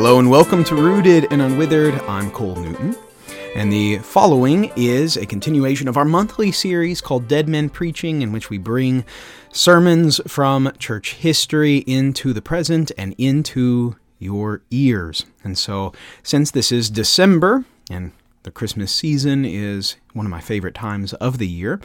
Hello and welcome to Rooted and Unwithered. I'm Cole Newton. And the following is a continuation of our monthly series called Dead Men Preaching, in which we bring sermons from church history into the present and into your ears. And so, since this is December and the Christmas season is one of my favorite times of the year,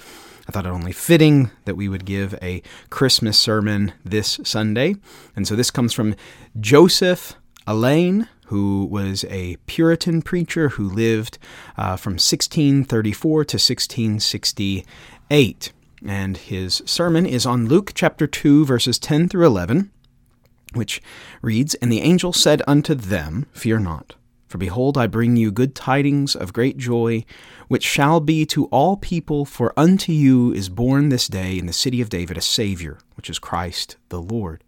I thought it only fitting that we would give a Christmas sermon this Sunday. And so this comes from Joseph Alleine, who was a Puritan preacher who lived uh, from 1634 to 1668. And his sermon is on Luke chapter 2, verses 10 through 11, which reads And the angel said unto them, Fear not. For behold, I bring you good tidings of great joy, which shall be to all people, for unto you is born this day in the city of David a Saviour, which is Christ the Lord.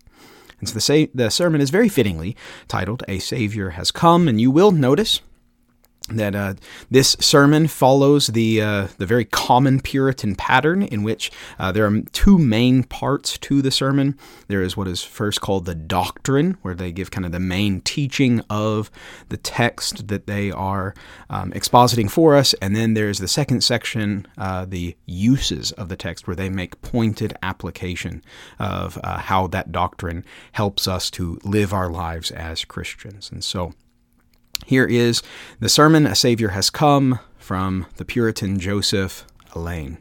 And so the, sa- the sermon is very fittingly titled, A Savior Has Come. And you will notice that uh, this sermon follows the uh, the very common Puritan pattern in which uh, there are two main parts to the sermon. There is what is first called the doctrine, where they give kind of the main teaching of the text that they are um, expositing for us, and then there's the second section, uh, the uses of the text, where they make pointed application of uh, how that doctrine helps us to live our lives as Christians. And so. Here is the sermon A Savior Has Come from the Puritan Joseph Alleine.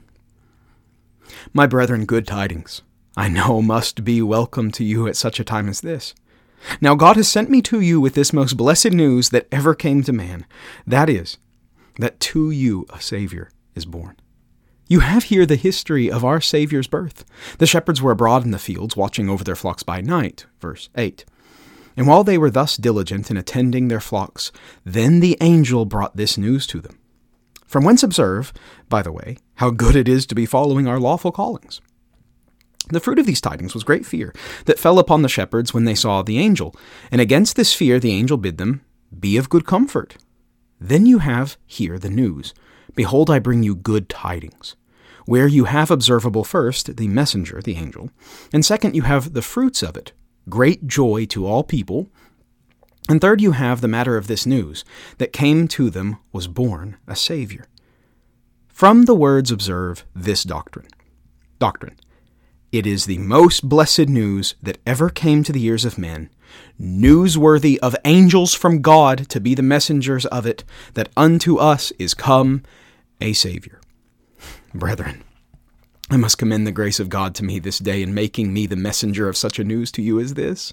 My brethren, good tidings, I know must be welcome to you at such a time as this. Now God has sent me to you with this most blessed news that ever came to man. That is, that to you a Savior is born. You have here the history of our Saviour's birth. The shepherds were abroad in the fields, watching over their flocks by night. Verse 8. And while they were thus diligent in attending their flocks, then the angel brought this news to them. From whence observe, by the way, how good it is to be following our lawful callings. The fruit of these tidings was great fear that fell upon the shepherds when they saw the angel, and against this fear the angel bid them, Be of good comfort. Then you have here the news Behold, I bring you good tidings. Where you have observable first the messenger, the angel, and second you have the fruits of it, great joy to all people. And third, you have the matter of this news that came to them was born a Savior. From the words observe this doctrine. Doctrine. It is the most blessed news that ever came to the ears of men, newsworthy of angels from God to be the messengers of it, that unto us is come a Savior. Brethren, I must commend the grace of God to me this day in making me the messenger of such a news to you as this.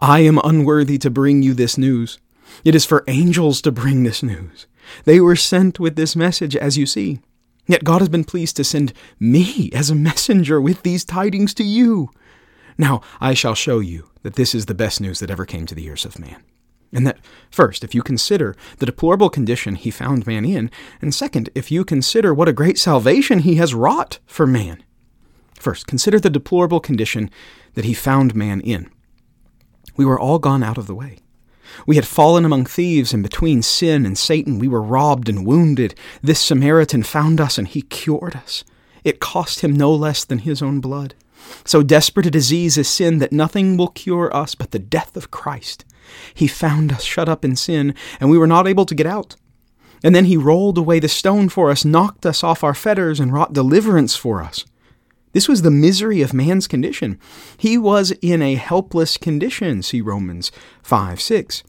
I am unworthy to bring you this news. It is for angels to bring this news. They were sent with this message, as you see. Yet God has been pleased to send me as a messenger with these tidings to you. Now I shall show you that this is the best news that ever came to the ears of man. And that, first, if you consider the deplorable condition he found man in, and second, if you consider what a great salvation he has wrought for man. First, consider the deplorable condition that he found man in. We were all gone out of the way. We had fallen among thieves, and between sin and Satan we were robbed and wounded. This Samaritan found us, and he cured us. It cost him no less than his own blood. So desperate a disease is sin that nothing will cure us but the death of Christ. He found us shut up in sin, and we were not able to get out. And then he rolled away the stone for us, knocked us off our fetters, and wrought deliverance for us. This was the misery of man's condition. He was in a helpless condition, see Romans 5 6.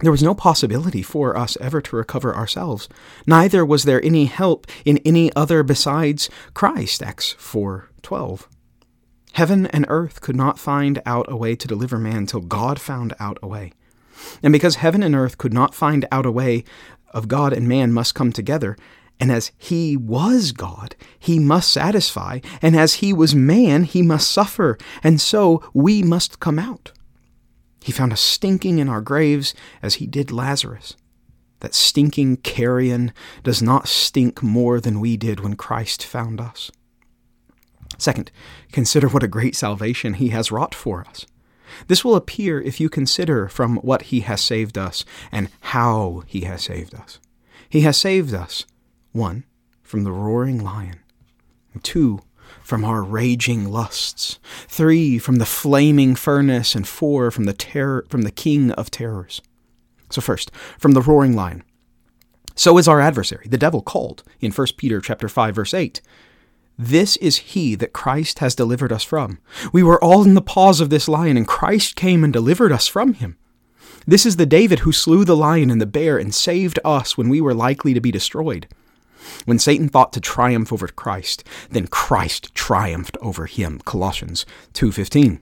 There was no possibility for us ever to recover ourselves. Neither was there any help in any other besides Christ, Acts 4 12. Heaven and earth could not find out a way to deliver man till God found out a way. And because heaven and earth could not find out a way of God and man must come together, and as he was God, he must satisfy, and as he was man, he must suffer, and so we must come out. He found us stinking in our graves as he did Lazarus. That stinking carrion does not stink more than we did when Christ found us. Second, consider what a great salvation he has wrought for us. This will appear if you consider from what he has saved us and how he has saved us. He has saved us, one, from the roaring lion, two, from our raging lusts, three from the flaming furnace, and four from the terror from the king of terrors. So first, from the roaring lion. So is our adversary, the devil called in 1 Peter chapter 5 verse 8. This is he that Christ has delivered us from. We were all in the paws of this lion, and Christ came and delivered us from him. This is the David who slew the lion and the bear and saved us when we were likely to be destroyed. When Satan thought to triumph over Christ, then Christ triumphed over him. Colossians 2:15.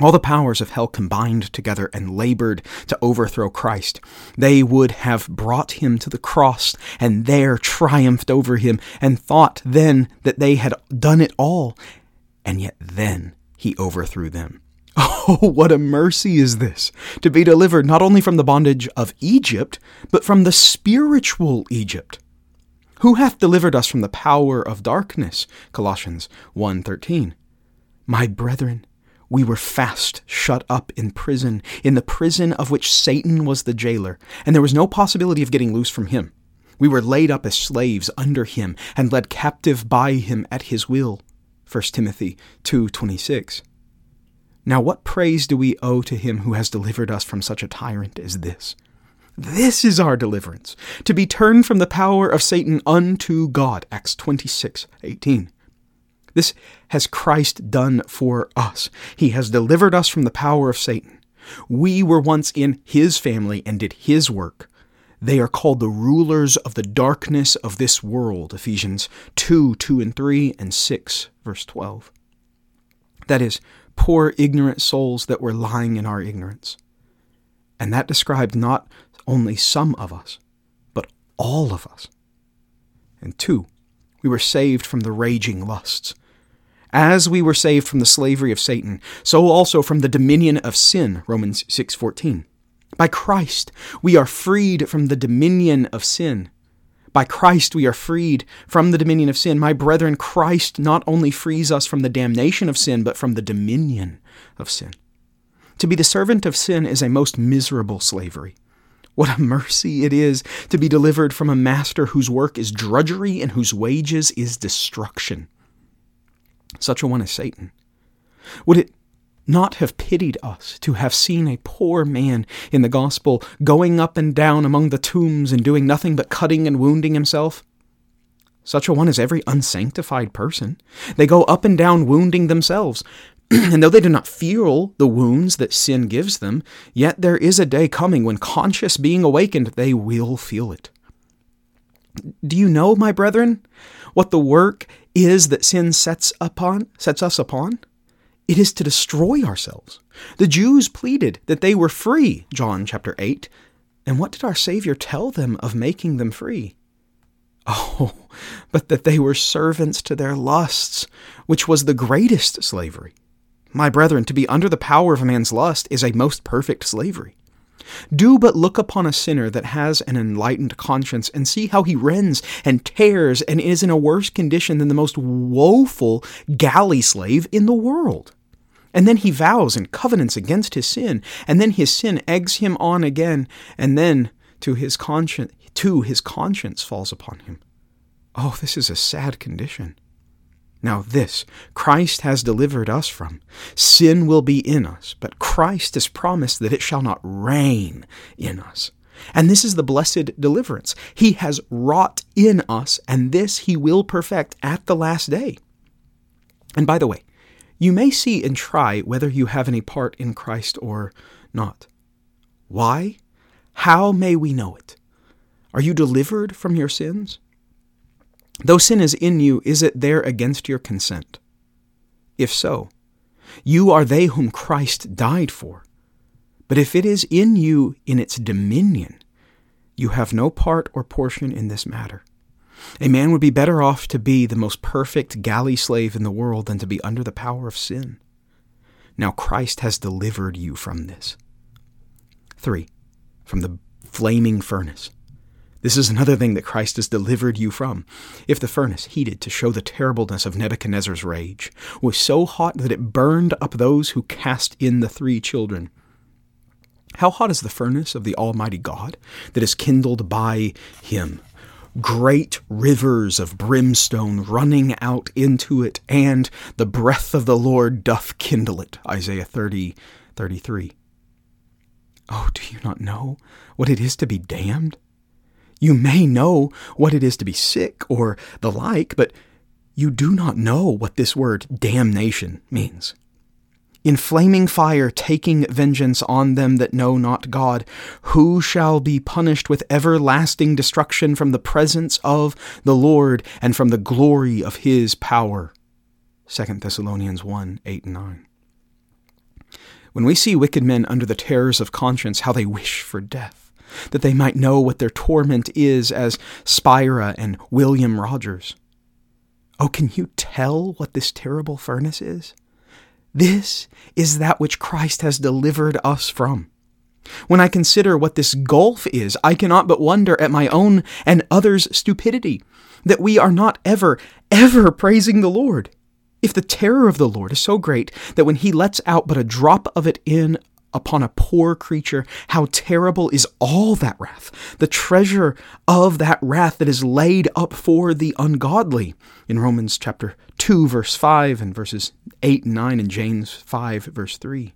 All the powers of hell combined together and labored to overthrow Christ. They would have brought him to the cross and there triumphed over him and thought then that they had done it all. And yet then he overthrew them. Oh, what a mercy is this, to be delivered not only from the bondage of Egypt, but from the spiritual Egypt. Who hath delivered us from the power of darkness? Colossians 1:13. My brethren, we were fast shut up in prison, in the prison of which Satan was the jailer, and there was no possibility of getting loose from him. We were laid up as slaves under him and led captive by him at his will. 1 Timothy 2:26. Now, what praise do we owe to him who has delivered us from such a tyrant as this? This is our deliverance, to be turned from the power of Satan unto God. Acts 26 18. This has Christ done for us. He has delivered us from the power of Satan. We were once in his family and did his work. They are called the rulers of the darkness of this world. Ephesians 2 2 and 3 and 6, verse 12. That is, poor ignorant souls that were lying in our ignorance. And that described not only some of us, but all of us. And two, we were saved from the raging lusts. As we were saved from the slavery of Satan, so also from the dominion of sin, Romans 6:14. By Christ we are freed from the dominion of sin. By Christ we are freed from the dominion of sin. My brethren, Christ not only frees us from the damnation of sin, but from the dominion of sin. To be the servant of sin is a most miserable slavery. What a mercy it is to be delivered from a master whose work is drudgery and whose wages is destruction. Such a one as Satan. Would it not have pitied us to have seen a poor man in the gospel going up and down among the tombs and doing nothing but cutting and wounding himself? Such a one is every unsanctified person. They go up and down wounding themselves. and though they do not feel the wounds that sin gives them, yet there is a day coming when, conscious being awakened, they will feel it. Do you know, my brethren, what the work is that sin sets upon sets us upon? It is to destroy ourselves. The Jews pleaded that they were free, John chapter 8. And what did our Savior tell them of making them free? Oh, but that they were servants to their lusts, which was the greatest slavery. My brethren, to be under the power of a man's lust is a most perfect slavery. Do but look upon a sinner that has an enlightened conscience and see how he rends and tears and is in a worse condition than the most woeful galley slave in the world. And then he vows and covenants against his sin, and then his sin eggs him on again, and then to his conscience to his conscience falls upon him. Oh, this is a sad condition. Now, this Christ has delivered us from. Sin will be in us, but Christ has promised that it shall not reign in us. And this is the blessed deliverance. He has wrought in us, and this he will perfect at the last day. And by the way, you may see and try whether you have any part in Christ or not. Why? How may we know it? Are you delivered from your sins? Though sin is in you, is it there against your consent? If so, you are they whom Christ died for. But if it is in you in its dominion, you have no part or portion in this matter. A man would be better off to be the most perfect galley slave in the world than to be under the power of sin. Now Christ has delivered you from this. 3. From the flaming furnace. This is another thing that Christ has delivered you from. If the furnace, heated to show the terribleness of Nebuchadnezzar's rage, was so hot that it burned up those who cast in the three children, how hot is the furnace of the Almighty God that is kindled by Him? great rivers of brimstone running out into it, and the breath of the Lord doth kindle it. Isaiah 30, 33. Oh, do you not know what it is to be damned? You may know what it is to be sick or the like, but you do not know what this word damnation means in flaming fire taking vengeance on them that know not God, who shall be punished with everlasting destruction from the presence of the Lord and from the glory of his power. 2 Thessalonians 1 8 and 9. When we see wicked men under the terrors of conscience, how they wish for death, that they might know what their torment is, as Spira and William Rogers. Oh, can you tell what this terrible furnace is? This is that which Christ has delivered us from. When I consider what this gulf is, I cannot but wonder at my own and others' stupidity, that we are not ever, ever praising the Lord. If the terror of the Lord is so great that when he lets out but a drop of it in upon a poor creature, how terrible is all that wrath, the treasure of that wrath that is laid up for the ungodly. In Romans chapter 2, verse 5, and verses 8 and 9, and James 5, verse 3.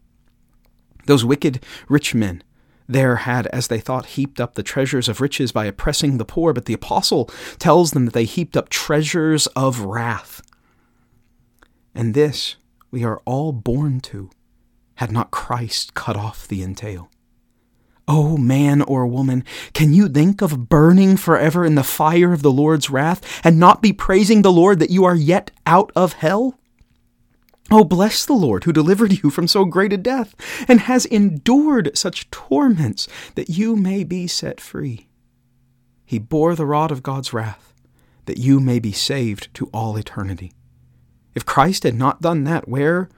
Those wicked rich men there had, as they thought, heaped up the treasures of riches by oppressing the poor, but the apostle tells them that they heaped up treasures of wrath. And this we are all born to had not Christ cut off the entail. Oh, man or woman, can you think of burning forever in the fire of the Lord's wrath and not be praising the Lord that you are yet out of hell? Oh, bless the Lord who delivered you from so great a death and has endured such torments that you may be set free. He bore the rod of God's wrath that you may be saved to all eternity. If Christ had not done that, where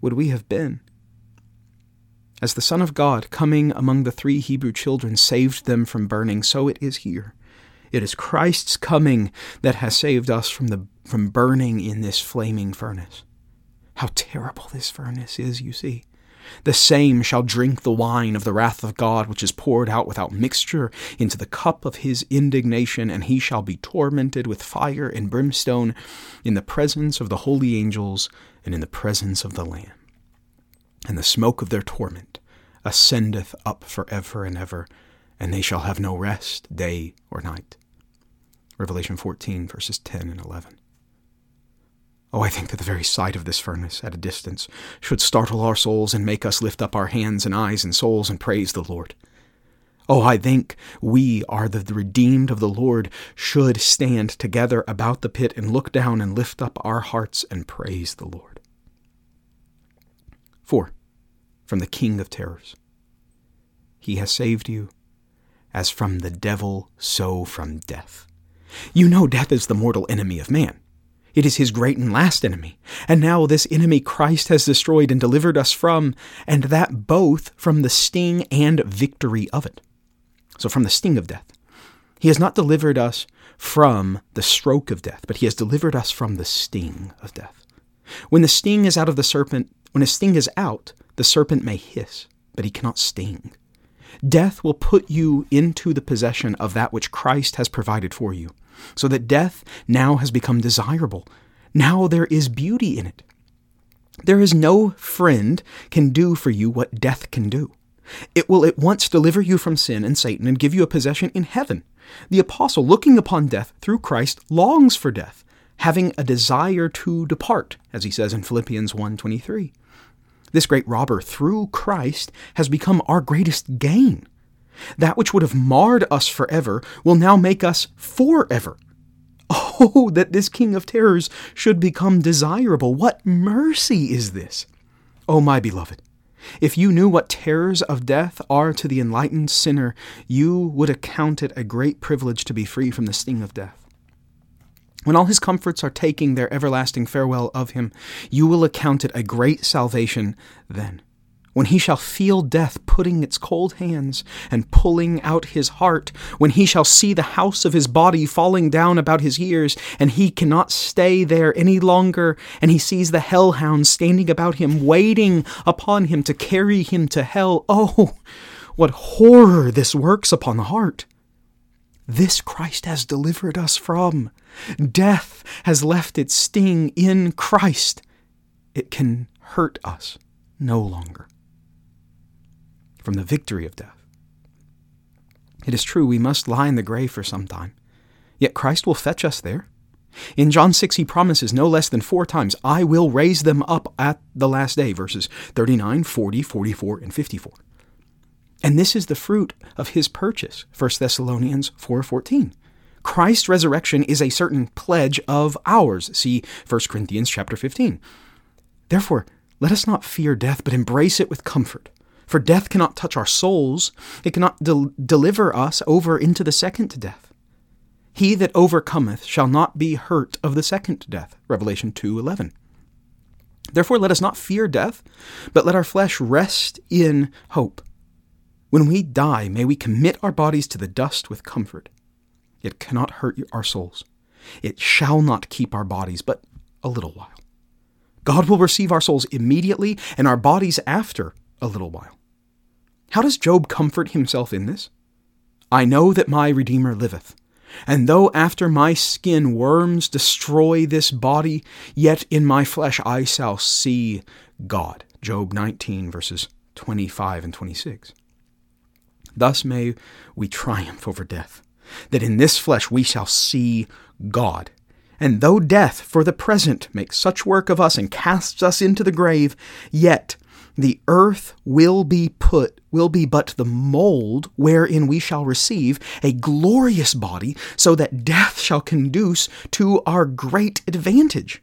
would we have been? As the Son of God, coming among the three Hebrew children, saved them from burning, so it is here. It is Christ's coming that has saved us from, the, from burning in this flaming furnace. How terrible this furnace is, you see. The same shall drink the wine of the wrath of God, which is poured out without mixture into the cup of his indignation, and he shall be tormented with fire and brimstone in the presence of the holy angels and in the presence of the Lamb and the smoke of their torment ascendeth up for ever and ever, and they shall have no rest day or night. Revelation 14, verses 10 and 11. Oh, I think that the very sight of this furnace at a distance should startle our souls and make us lift up our hands and eyes and souls and praise the Lord. Oh, I think we are the redeemed of the Lord, should stand together about the pit and look down and lift up our hearts and praise the Lord. 4. From the King of Terrors. He has saved you, as from the devil, so from death. You know death is the mortal enemy of man. It is his great and last enemy. And now this enemy Christ has destroyed and delivered us from, and that both from the sting and victory of it. So, from the sting of death. He has not delivered us from the stroke of death, but he has delivered us from the sting of death. When the sting is out of the serpent, when a sting is out, the serpent may hiss, but he cannot sting. Death will put you into the possession of that which Christ has provided for you, so that death now has become desirable. Now there is beauty in it. There is no friend can do for you what death can do. It will at once deliver you from sin and Satan and give you a possession in heaven. The apostle, looking upon death through Christ, longs for death, having a desire to depart, as he says in Philippians 1:23. This great robber, through Christ, has become our greatest gain. That which would have marred us forever will now make us forever. Oh, that this King of Terrors should become desirable. What mercy is this? Oh, my beloved, if you knew what terrors of death are to the enlightened sinner, you would account it a great privilege to be free from the sting of death. When all his comforts are taking their everlasting farewell of him, you will account it a great salvation then. When he shall feel death putting its cold hands and pulling out his heart, when he shall see the house of his body falling down about his ears, and he cannot stay there any longer, and he sees the hellhounds standing about him, waiting upon him to carry him to hell, oh, what horror this works upon the heart! This Christ has delivered us from. Death has left its sting in Christ. It can hurt us no longer. From the victory of death. It is true we must lie in the grave for some time, yet Christ will fetch us there. In John 6, he promises no less than four times, I will raise them up at the last day, verses 39, 40, 44, and 54. And this is the fruit of his purchase, 1 Thessalonians 4:14. Christ's resurrection is a certain pledge of ours. See 1 Corinthians chapter 15. Therefore, let us not fear death, but embrace it with comfort. For death cannot touch our souls, it cannot del- deliver us over into the second death. He that overcometh shall not be hurt of the second death. Revelation 2:11. Therefore let us not fear death, but let our flesh rest in hope. When we die, may we commit our bodies to the dust with comfort. It cannot hurt our souls. It shall not keep our bodies but a little while. God will receive our souls immediately and our bodies after a little while. How does Job comfort himself in this? I know that my Redeemer liveth. And though after my skin worms destroy this body, yet in my flesh I shall see God. Job 19, verses 25 and 26. Thus may we triumph over death, that in this flesh we shall see God. And though death for the present makes such work of us and casts us into the grave, yet the earth will be put, will be but the mold wherein we shall receive a glorious body, so that death shall conduce to our great advantage.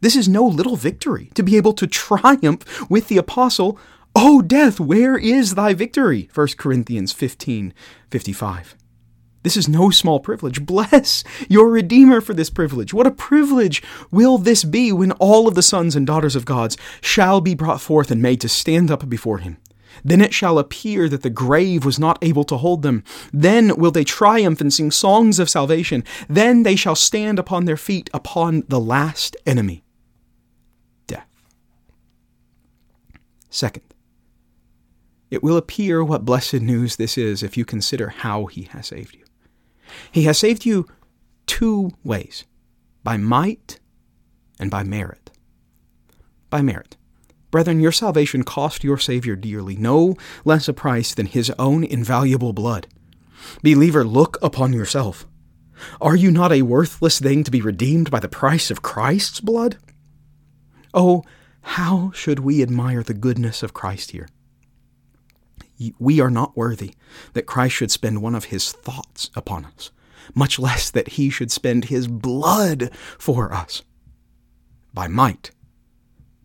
This is no little victory to be able to triumph with the apostle. O death, where is thy victory? 1 Corinthians 15 55. This is no small privilege. Bless your Redeemer for this privilege. What a privilege will this be when all of the sons and daughters of God shall be brought forth and made to stand up before him. Then it shall appear that the grave was not able to hold them. Then will they triumph and sing songs of salvation. Then they shall stand upon their feet upon the last enemy death. Second, it will appear what blessed news this is if you consider how he has saved you. He has saved you two ways by might and by merit. By merit. Brethren, your salvation cost your Savior dearly, no less a price than his own invaluable blood. Believer, look upon yourself. Are you not a worthless thing to be redeemed by the price of Christ's blood? Oh, how should we admire the goodness of Christ here? We are not worthy that Christ should spend one of his thoughts upon us, much less that he should spend his blood for us. By might,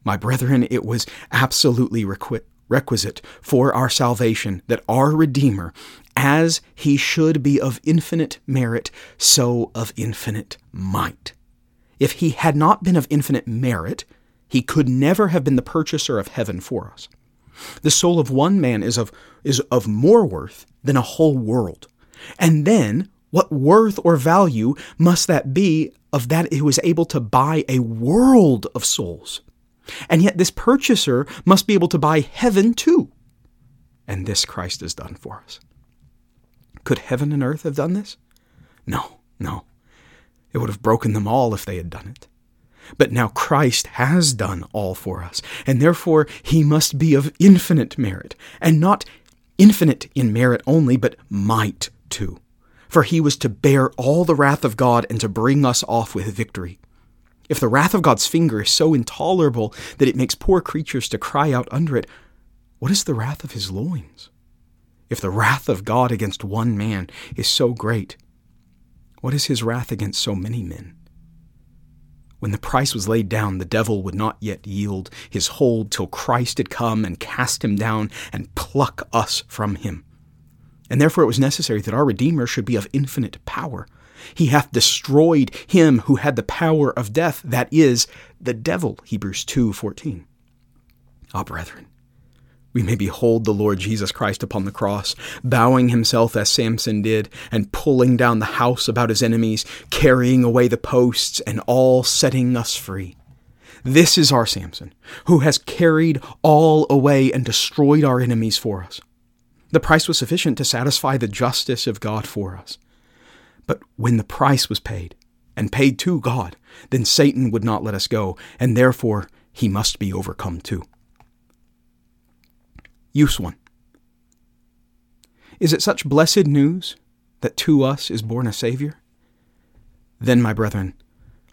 my brethren, it was absolutely requisite for our salvation that our Redeemer, as he should be of infinite merit, so of infinite might. If he had not been of infinite merit, he could never have been the purchaser of heaven for us. The soul of one man is of, is of more worth than a whole world. And then, what worth or value must that be of that who is able to buy a world of souls? And yet, this purchaser must be able to buy heaven too. And this Christ has done for us. Could heaven and earth have done this? No, no. It would have broken them all if they had done it. But now Christ has done all for us, and therefore he must be of infinite merit, and not infinite in merit only, but might too. For he was to bear all the wrath of God and to bring us off with victory. If the wrath of God's finger is so intolerable that it makes poor creatures to cry out under it, what is the wrath of his loins? If the wrath of God against one man is so great, what is his wrath against so many men? When the price was laid down, the devil would not yet yield his hold till Christ had come and cast him down and pluck us from him. And therefore it was necessary that our Redeemer should be of infinite power. He hath destroyed him who had the power of death, that is, the devil, Hebrews 2:14. Ah, brethren, we may behold the Lord Jesus Christ upon the cross, bowing himself as Samson did, and pulling down the house about his enemies, carrying away the posts, and all setting us free. This is our Samson, who has carried all away and destroyed our enemies for us. The price was sufficient to satisfy the justice of God for us. But when the price was paid, and paid to God, then Satan would not let us go, and therefore he must be overcome too. Use 1. Is it such blessed news that to us is born a Saviour? Then, my brethren,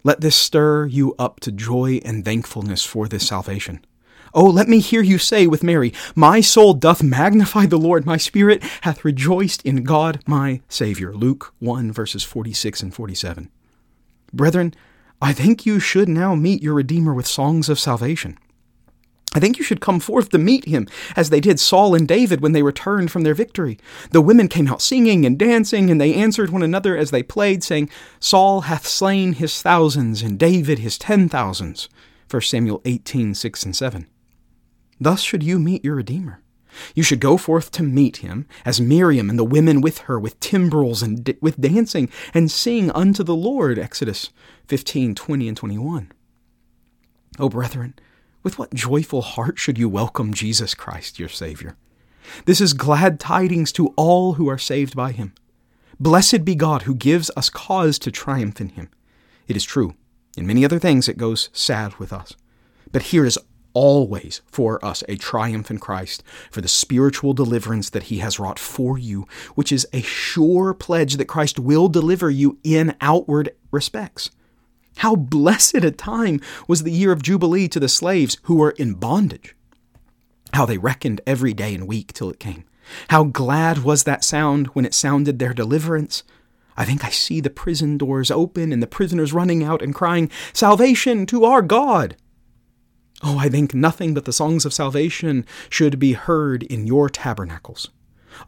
let this stir you up to joy and thankfulness for this salvation. Oh, let me hear you say with Mary, My soul doth magnify the Lord, my spirit hath rejoiced in God my Saviour. Luke 1, verses 46 and 47. Brethren, I think you should now meet your Redeemer with songs of salvation. I think you should come forth to meet him, as they did Saul and David when they returned from their victory. The women came out singing and dancing, and they answered one another as they played, saying, Saul hath slain his thousands, and David his ten thousands. 1 Samuel 18, 6 and 7. Thus should you meet your Redeemer. You should go forth to meet him, as Miriam and the women with her, with timbrels and d- with dancing, and sing unto the Lord. Exodus 15, 20 and 21. O brethren, with what joyful heart should you welcome Jesus Christ, your Savior? This is glad tidings to all who are saved by him. Blessed be God who gives us cause to triumph in him. It is true, in many other things it goes sad with us. But here is always for us a triumph in Christ for the spiritual deliverance that he has wrought for you, which is a sure pledge that Christ will deliver you in outward respects. How blessed a time was the year of Jubilee to the slaves who were in bondage. How they reckoned every day and week till it came. How glad was that sound when it sounded their deliverance. I think I see the prison doors open and the prisoners running out and crying, Salvation to our God! Oh, I think nothing but the songs of salvation should be heard in your tabernacles.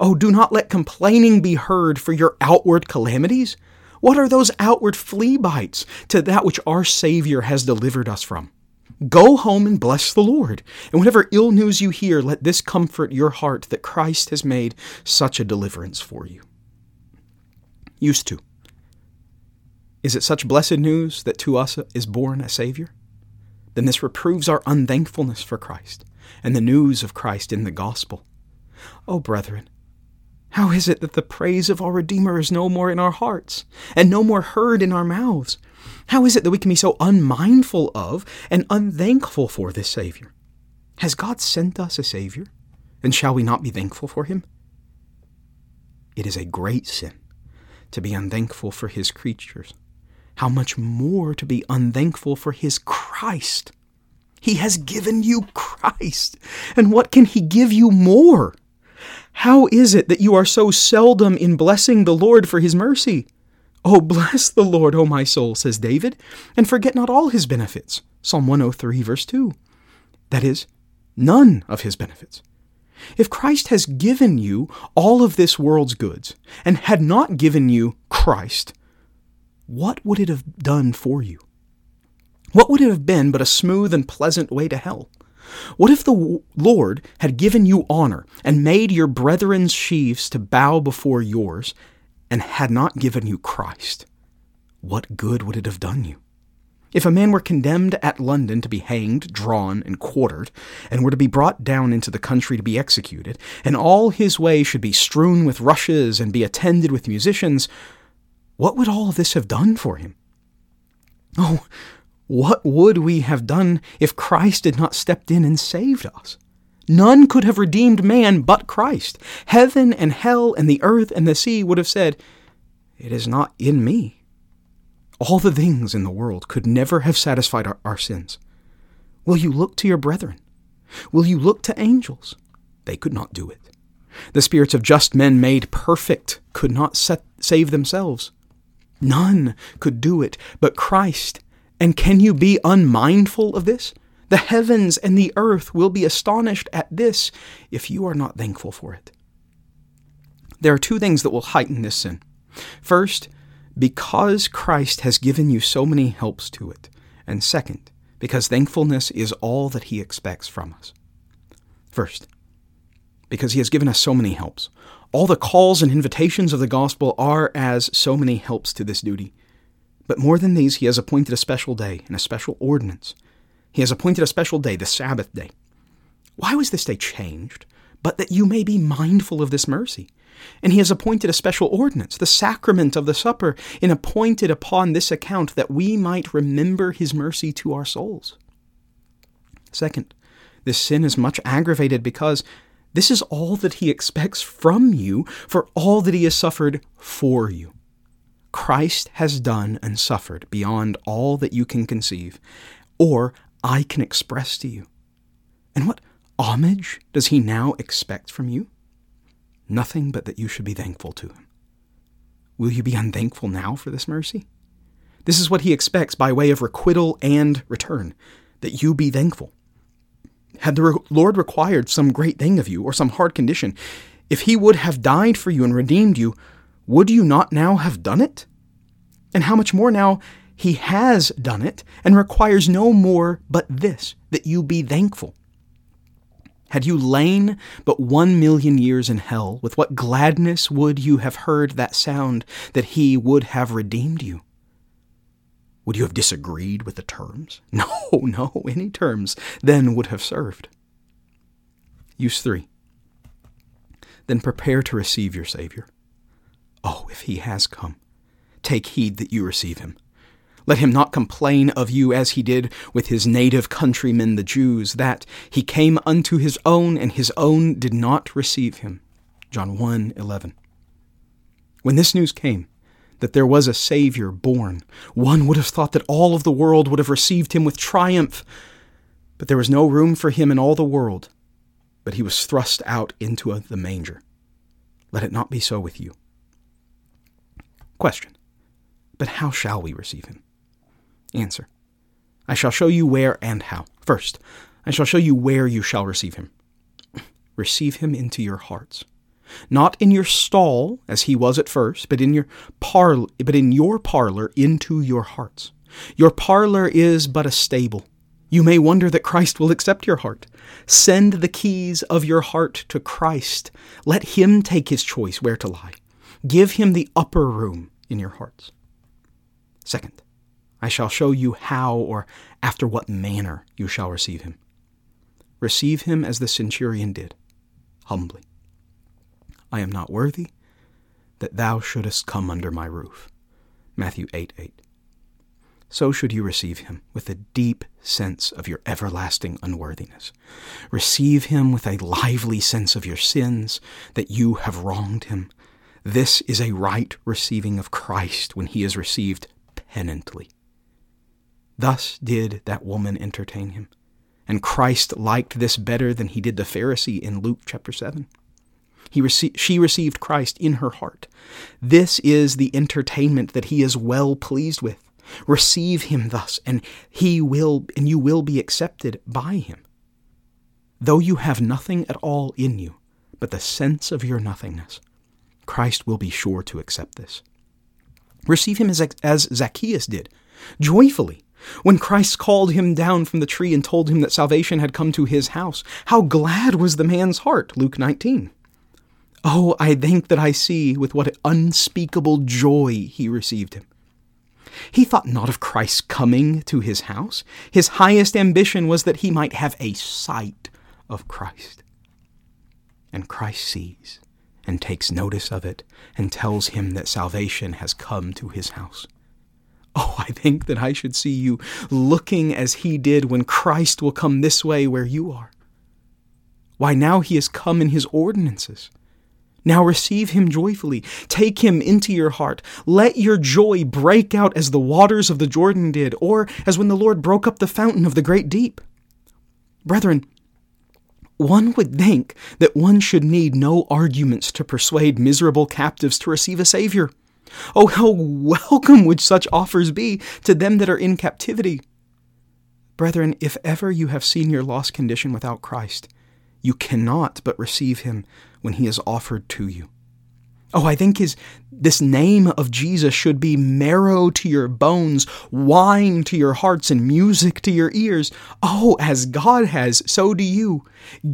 Oh, do not let complaining be heard for your outward calamities. What are those outward flea bites to that which our Savior has delivered us from? Go home and bless the Lord. And whatever ill news you hear, let this comfort your heart that Christ has made such a deliverance for you. Used to. Is it such blessed news that to us is born a Savior? then this reproves our unthankfulness for Christ and the news of Christ in the gospel. Oh, brethren, how is it that the praise of our Redeemer is no more in our hearts and no more heard in our mouths? How is it that we can be so unmindful of and unthankful for this Savior? Has God sent us a Savior? And shall we not be thankful for him? It is a great sin to be unthankful for his creatures how much more to be unthankful for his Christ. He has given you Christ. And what can he give you more? How is it that you are so seldom in blessing the Lord for his mercy? Oh, bless the Lord, O my soul, says David, and forget not all his benefits. Psalm 103, verse 2. That is, none of his benefits. If Christ has given you all of this world's goods and had not given you Christ, what would it have done for you? What would it have been but a smooth and pleasant way to hell? What if the Lord had given you honor and made your brethren's sheaves to bow before yours and had not given you Christ? What good would it have done you? If a man were condemned at London to be hanged, drawn, and quartered, and were to be brought down into the country to be executed, and all his way should be strewn with rushes and be attended with musicians, what would all this have done for him? Oh, what would we have done if Christ had not stepped in and saved us? None could have redeemed man but Christ. Heaven and hell and the earth and the sea would have said, It is not in me. All the things in the world could never have satisfied our, our sins. Will you look to your brethren? Will you look to angels? They could not do it. The spirits of just men made perfect could not set, save themselves. None could do it but Christ. And can you be unmindful of this? The heavens and the earth will be astonished at this if you are not thankful for it. There are two things that will heighten this sin. First, because Christ has given you so many helps to it. And second, because thankfulness is all that he expects from us. First, because he has given us so many helps, all the calls and invitations of the gospel are as so many helps to this duty. But more than these, he has appointed a special day and a special ordinance. He has appointed a special day, the Sabbath day. Why was this day changed? But that you may be mindful of this mercy. And he has appointed a special ordinance, the sacrament of the supper, and appointed upon this account that we might remember his mercy to our souls. Second, this sin is much aggravated because this is all that he expects from you for all that he has suffered for you. Christ has done and suffered beyond all that you can conceive, or I can express to you. And what homage does he now expect from you? Nothing but that you should be thankful to him. Will you be unthankful now for this mercy? This is what he expects by way of requital and return, that you be thankful. Had the Lord required some great thing of you or some hard condition, if he would have died for you and redeemed you, would you not now have done it? And how much more now he has done it and requires no more but this, that you be thankful. Had you lain but one million years in hell, with what gladness would you have heard that sound that he would have redeemed you? Would you have disagreed with the terms? No, no, any terms then would have served. Use 3. Then prepare to receive your Savior. Oh, if he has come, take heed that you receive him. Let him not complain of you as he did with his native countrymen the Jews, that he came unto his own, and his own did not receive him. John 1 11. When this news came, that there was a Savior born, one would have thought that all of the world would have received him with triumph. But there was no room for him in all the world, but he was thrust out into the manger. Let it not be so with you. Question But how shall we receive him? Answer I shall show you where and how. First, I shall show you where you shall receive him. Receive him into your hearts. Not in your stall, as he was at first, but in your parlor, but in your parlor into your hearts. Your parlor is but a stable. You may wonder that Christ will accept your heart. Send the keys of your heart to Christ. Let him take his choice where to lie. Give him the upper room in your hearts. Second, I shall show you how or after what manner you shall receive him. Receive him as the centurion did, humbly. I am not worthy that thou shouldest come under my roof. Matthew 8 8. So should you receive him with a deep sense of your everlasting unworthiness. Receive him with a lively sense of your sins, that you have wronged him. This is a right receiving of Christ when he is received penitently. Thus did that woman entertain him. And Christ liked this better than he did the Pharisee in Luke chapter 7. He rece- she received Christ in her heart. This is the entertainment that he is well pleased with. Receive him thus, and he will and you will be accepted by him. Though you have nothing at all in you, but the sense of your nothingness, Christ will be sure to accept this. Receive him as, as Zacchaeus did, joyfully, when Christ called him down from the tree and told him that salvation had come to his house, how glad was the man's heart, Luke 19. Oh, I think that I see with what unspeakable joy he received him. He thought not of Christ's coming to his house. His highest ambition was that he might have a sight of Christ. And Christ sees and takes notice of it and tells him that salvation has come to his house. Oh, I think that I should see you looking as he did when Christ will come this way where you are. Why, now he has come in his ordinances. Now receive him joyfully. Take him into your heart. Let your joy break out as the waters of the Jordan did, or as when the Lord broke up the fountain of the great deep. Brethren, one would think that one should need no arguments to persuade miserable captives to receive a Savior. Oh, how welcome would such offers be to them that are in captivity! Brethren, if ever you have seen your lost condition without Christ, you cannot but receive him when he is offered to you. Oh, I think his this name of Jesus should be marrow to your bones, wine to your hearts, and music to your ears. Oh, as God has, so do you.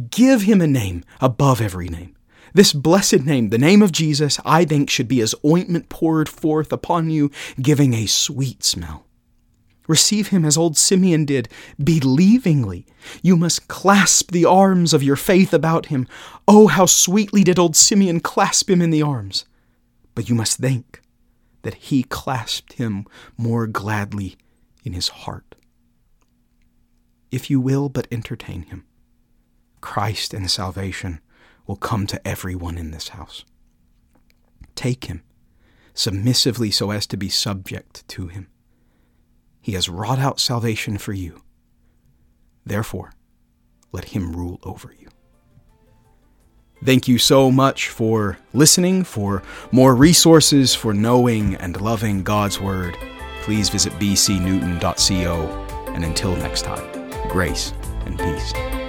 Give him a name above every name. This blessed name, the name of Jesus, I think should be as ointment poured forth upon you, giving a sweet smell. Receive him as old Simeon did, believingly. You must clasp the arms of your faith about him. Oh, how sweetly did old Simeon clasp him in the arms! But you must think that he clasped him more gladly in his heart. If you will but entertain him, Christ and salvation will come to everyone in this house. Take him submissively so as to be subject to him. He has wrought out salvation for you. Therefore, let him rule over you. Thank you so much for listening. For more resources for knowing and loving God's Word, please visit bcnewton.co. And until next time, grace and peace.